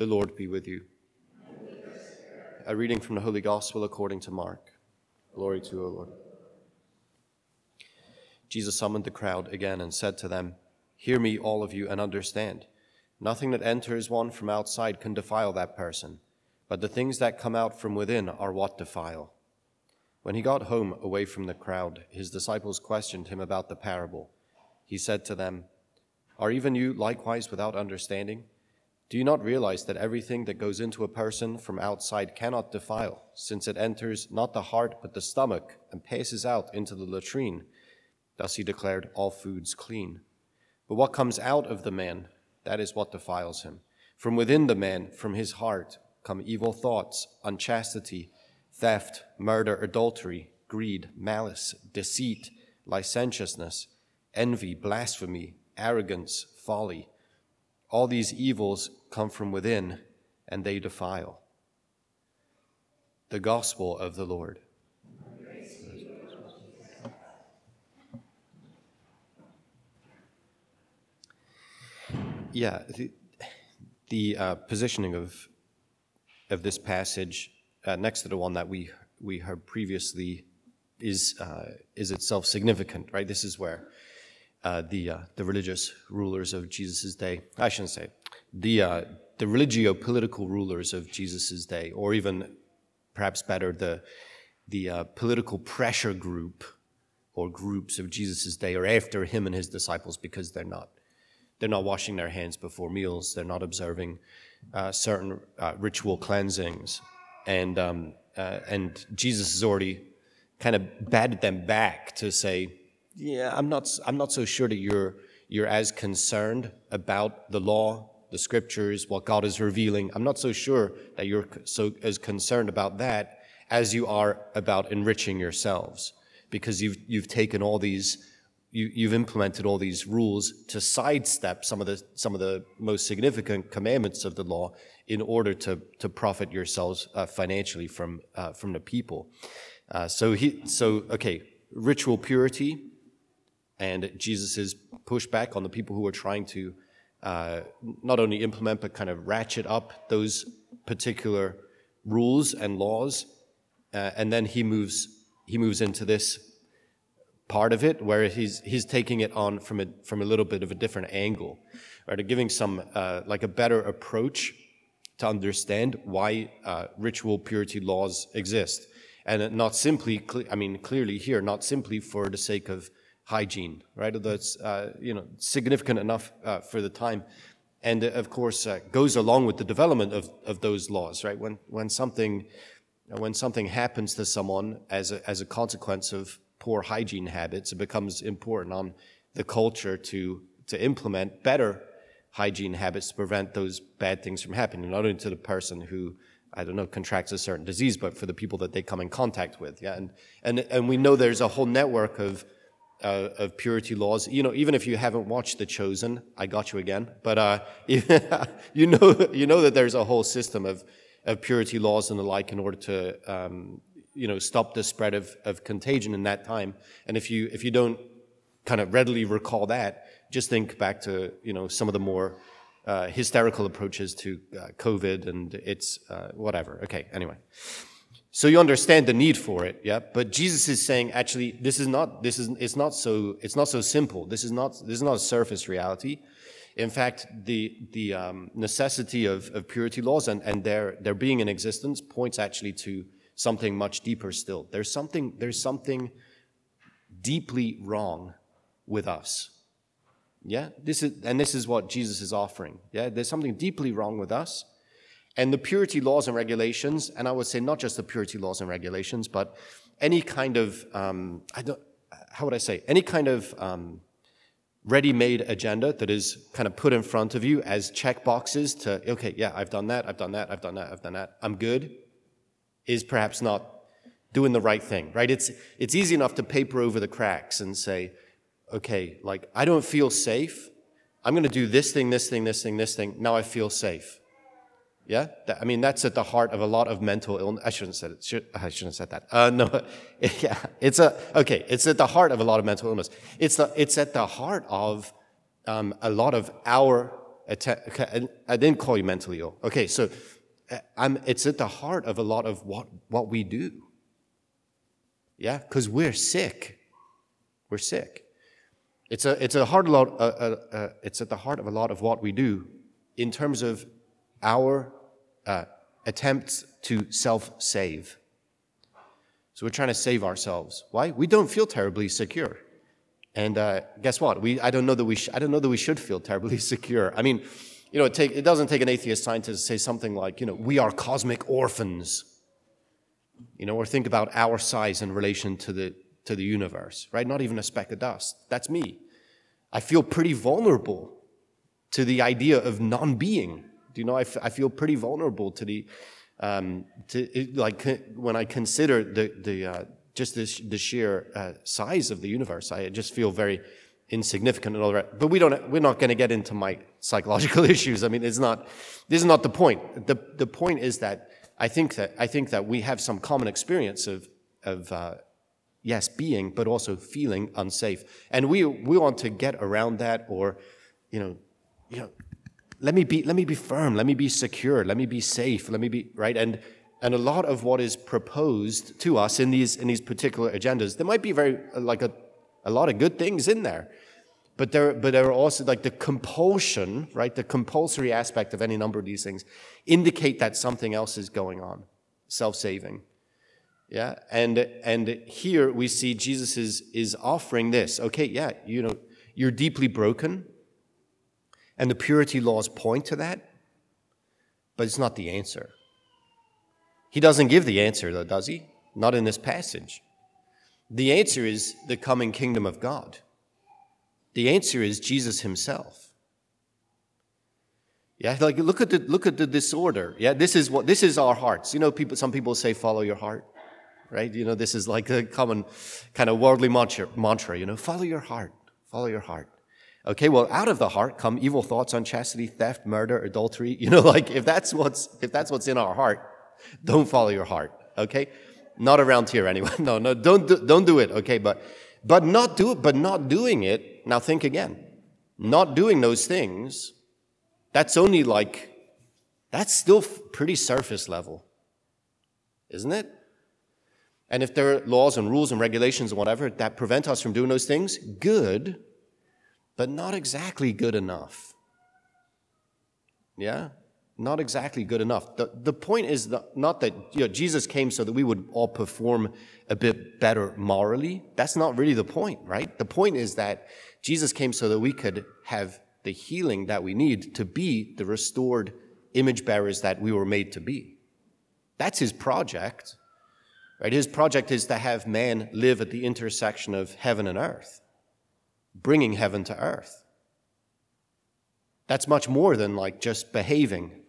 The Lord be with you. A reading from the Holy Gospel according to Mark. Glory to you, O Lord. Jesus summoned the crowd again and said to them, Hear me, all of you, and understand. Nothing that enters one from outside can defile that person, but the things that come out from within are what defile. When he got home away from the crowd, his disciples questioned him about the parable. He said to them, Are even you likewise without understanding? Do you not realize that everything that goes into a person from outside cannot defile, since it enters not the heart but the stomach and passes out into the latrine? Thus he declared all foods clean. But what comes out of the man, that is what defiles him. From within the man, from his heart, come evil thoughts, unchastity, theft, murder, adultery, greed, malice, deceit, licentiousness, envy, blasphemy, arrogance, folly. All these evils come from within and they defile. The Gospel of the Lord. Yeah, the, the uh, positioning of of this passage uh, next to the one that we we heard previously is uh, is itself significant, right? This is where uh, the uh, the religious rulers of Jesus' day. I shouldn't say the uh, the religio-political rulers of Jesus' day, or even perhaps better, the the uh, political pressure group or groups of Jesus' day are after him and his disciples because they're not they're not washing their hands before meals, they're not observing uh, certain uh, ritual cleansings, and um, and Jesus has already kind of batted them back to say yeah, I'm not, I'm not so sure that you're, you're as concerned about the law, the scriptures, what God is revealing. I'm not so sure that you're so as concerned about that as you are about enriching yourselves because you've, you've taken all these, you, you've implemented all these rules to sidestep some of the, some of the most significant commandments of the law in order to, to profit yourselves uh, financially from, uh, from the people. Uh, so he, so, okay, ritual purity, and Jesus' pushback on the people who are trying to uh, not only implement but kind of ratchet up those particular rules and laws. Uh, and then he moves he moves into this part of it where he's he's taking it on from a from a little bit of a different angle, right? Giving some uh, like a better approach to understand why uh, ritual purity laws exist, and not simply I mean clearly here not simply for the sake of hygiene, right? That's uh, you know significant enough uh, for the time, and uh, of course uh, goes along with the development of, of those laws, right? When when something when something happens to someone as a, as a consequence of poor hygiene habits, it becomes important on the culture to to implement better hygiene habits to prevent those bad things from happening, not only to the person who I don't know, contracts a certain disease, but for the people that they come in contact with. Yeah, and and and we know there's a whole network of uh, of purity laws. You know, even if you haven't watched The Chosen, I got you again. But uh, you know, you know that there's a whole system of of purity laws and the like in order to um, you know stop the spread of, of contagion in that time. And if you if you don't kind of readily recall that, just think back to you know some of the more uh, hysterical approaches to uh, COVID and it's uh, whatever. Okay, anyway. So you understand the need for it, yeah? But Jesus is saying, actually, this is not, this is, it's not so, it's not so simple. This is not, this is not a surface reality. In fact, the, the um, necessity of, of purity laws and, and their, their being in existence points actually to something much deeper still. There's something, there's something deeply wrong with us. Yeah? This is, and this is what Jesus is offering. Yeah? There's something deeply wrong with us. And the purity laws and regulations, and I would say not just the purity laws and regulations, but any kind of, um, I don't, how would I say, any kind of um, ready-made agenda that is kind of put in front of you as check boxes to, okay, yeah, I've done that, I've done that, I've done that, I've done that, I'm good, is perhaps not doing the right thing, right? It's, it's easy enough to paper over the cracks and say, okay, like, I don't feel safe. I'm going to do this thing, this thing, this thing, this thing. Now I feel safe. Yeah, I mean that's at the heart of a lot of mental illness. I shouldn't said it. Should, I shouldn't have said that. Uh, no, yeah, it's a okay. It's at the heart of a lot of mental illness. It's the, it's at the heart of um, a lot of our I didn't call you mentally ill. Okay, so uh, I'm, it's at the heart of a lot of what, what we do. Yeah, because we're sick. We're sick. It's, a, it's, a hard lot, uh, uh, uh, it's at the heart of a lot of what we do in terms of our uh, attempts to self save. So we're trying to save ourselves. Why? We don't feel terribly secure. And uh, guess what? We, I, don't know that we sh- I don't know that we should feel terribly secure. I mean, you know, it, take, it doesn't take an atheist scientist to say something like, you know, we are cosmic orphans. You know, or think about our size in relation to the, to the universe, right? Not even a speck of dust. That's me. I feel pretty vulnerable to the idea of non being. Do you know, I, f- I feel pretty vulnerable to the, um, to, like, when I consider the, the, uh, just this, the sheer uh, size of the universe. I just feel very insignificant and all that. But we don't, we're not going to get into my psychological issues. I mean, it's not, this is not the point. The, the point is that I think that, I think that we have some common experience of, of, uh, yes, being, but also feeling unsafe. And we, we want to get around that or, you know, you know, let me be, let me be firm, let me be secure, let me be safe, let me be, right? And, and a lot of what is proposed to us in these, in these particular agendas, there might be very, like a, a lot of good things in there. But there, but there are also like the compulsion, right? The compulsory aspect of any number of these things indicate that something else is going on, self-saving. Yeah, and and here we see Jesus is is offering this. Okay, yeah, you know, you're deeply broken, and the purity laws point to that, but it's not the answer. He doesn't give the answer, though, does he? Not in this passage. The answer is the coming kingdom of God. The answer is Jesus himself. Yeah, like look at the look at the disorder. Yeah, this is what this is our hearts. You know, people some people say follow your heart. Right? You know, this is like a common kind of worldly mantra, mantra, you know, follow your heart. Follow your heart. Okay, well, out of the heart come evil thoughts, unchastity, theft, murder, adultery. You know, like if that's what's if that's what's in our heart, don't follow your heart. Okay? Not around here anyway. No, no, don't do, don't do it. Okay, but but not do it, but not doing it. Now think again. Not doing those things, that's only like, that's still pretty surface level. Isn't it? And if there are laws and rules and regulations and whatever that prevent us from doing those things, good, but not exactly good enough. Yeah? not exactly good enough. The, the point is that not that you know, Jesus came so that we would all perform a bit better morally. That's not really the point, right? The point is that Jesus came so that we could have the healing that we need to be the restored image bearers that we were made to be. That's his project, right? His project is to have man live at the intersection of heaven and earth, bringing heaven to earth. That's much more than like just behaving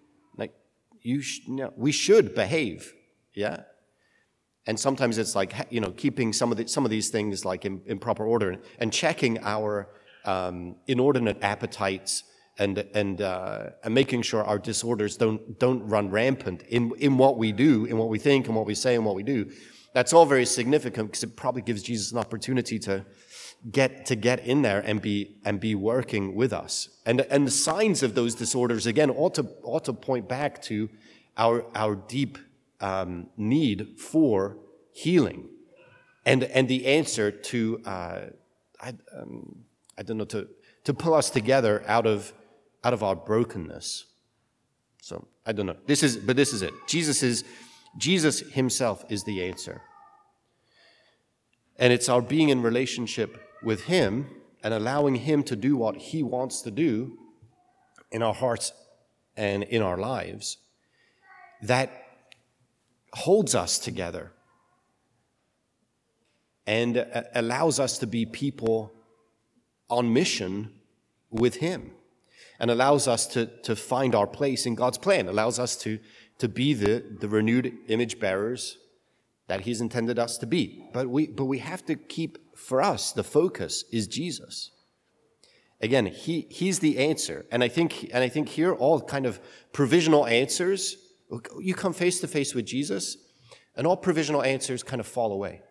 you, sh- know, we should behave, yeah? And sometimes it's like, you know, keeping some of, the, some of these things like in, in proper order and checking our um, inordinate appetites and, and, uh, and making sure our disorders don't, don't run rampant in, in what we do, in what we think, and what we say, and what we do. That's all very significant because it probably gives Jesus an opportunity to, get to get in there and be and be working with us. And and the signs of those disorders again ought to ought to point back to our our deep um, need for healing, and and the answer to uh, I um, I don't know to to pull us together out of out of our brokenness. So I don't know. This is but this is it. Jesus is Jesus himself is the answer. And it's our being in relationship with Him and allowing Him to do what He wants to do in our hearts and in our lives that holds us together and allows us to be people on mission with Him and allows us to, to find our place in God's plan, allows us to, to be the, the renewed image bearers that He's intended us to be. But we, but we have to keep for us, the focus is Jesus. Again, he, he's the answer. And I think, and I think here, all kind of provisional answers, you come face to face with Jesus, and all provisional answers kind of fall away.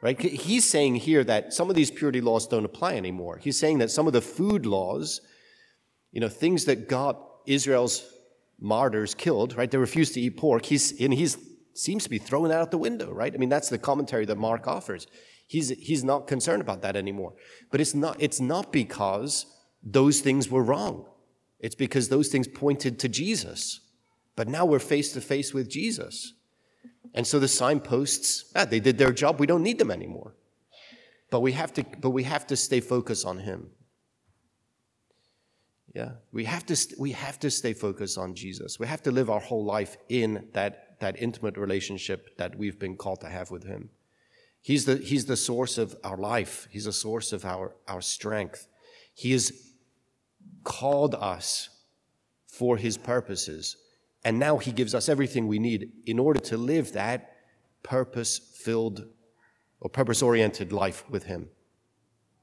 Right? He's saying here that some of these purity laws don't apply anymore. He's saying that some of the food laws You know, things that got Israel's martyrs killed, right? They refused to eat pork. He's, and he's seems to be throwing that out the window, right? I mean, that's the commentary that Mark offers. He's, he's not concerned about that anymore. But it's not, it's not because those things were wrong. It's because those things pointed to Jesus. But now we're face to face with Jesus. And so the signposts, they did their job. We don't need them anymore. But we have to, but we have to stay focused on Him. Yeah, we have to, we have to stay focused on Jesus. We have to live our whole life in that, that intimate relationship that we've been called to have with Him. He's the, he's the source of our life. He's the source of our, our strength. He has called us for His purposes. And now He gives us everything we need in order to live that purpose filled or purpose oriented life with Him.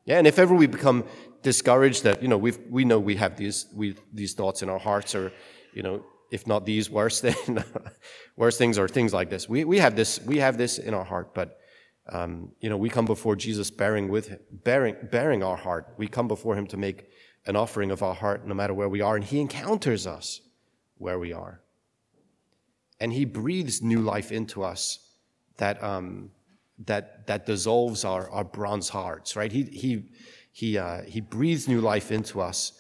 Yeah, and if ever we become discouraged that, you know, we we know we have these, we, these thoughts in our hearts or, you know, if not these worse than worse things or things like this. We, we have this, we have this in our heart, but, um, you know, we come before Jesus bearing with him, bearing, bearing our heart. We come before him to make an offering of our heart no matter where we are, and he encounters us where we are. And he breathes new life into us that, um, that, that dissolves our, our bronze hearts, right? He, he, he, uh, he breathes new life into us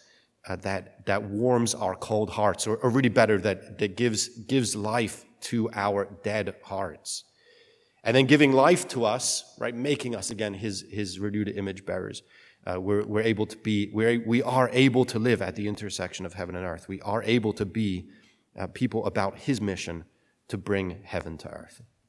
uh, that, that warms our cold hearts, or, or really better, that, that gives, gives life to our dead hearts. And then giving life to us, right, making us again his, his renewed image bearers. Uh, we're, we're able to be, we're, we are able to live at the intersection of heaven and earth. We are able to be uh, people about his mission to bring heaven to earth.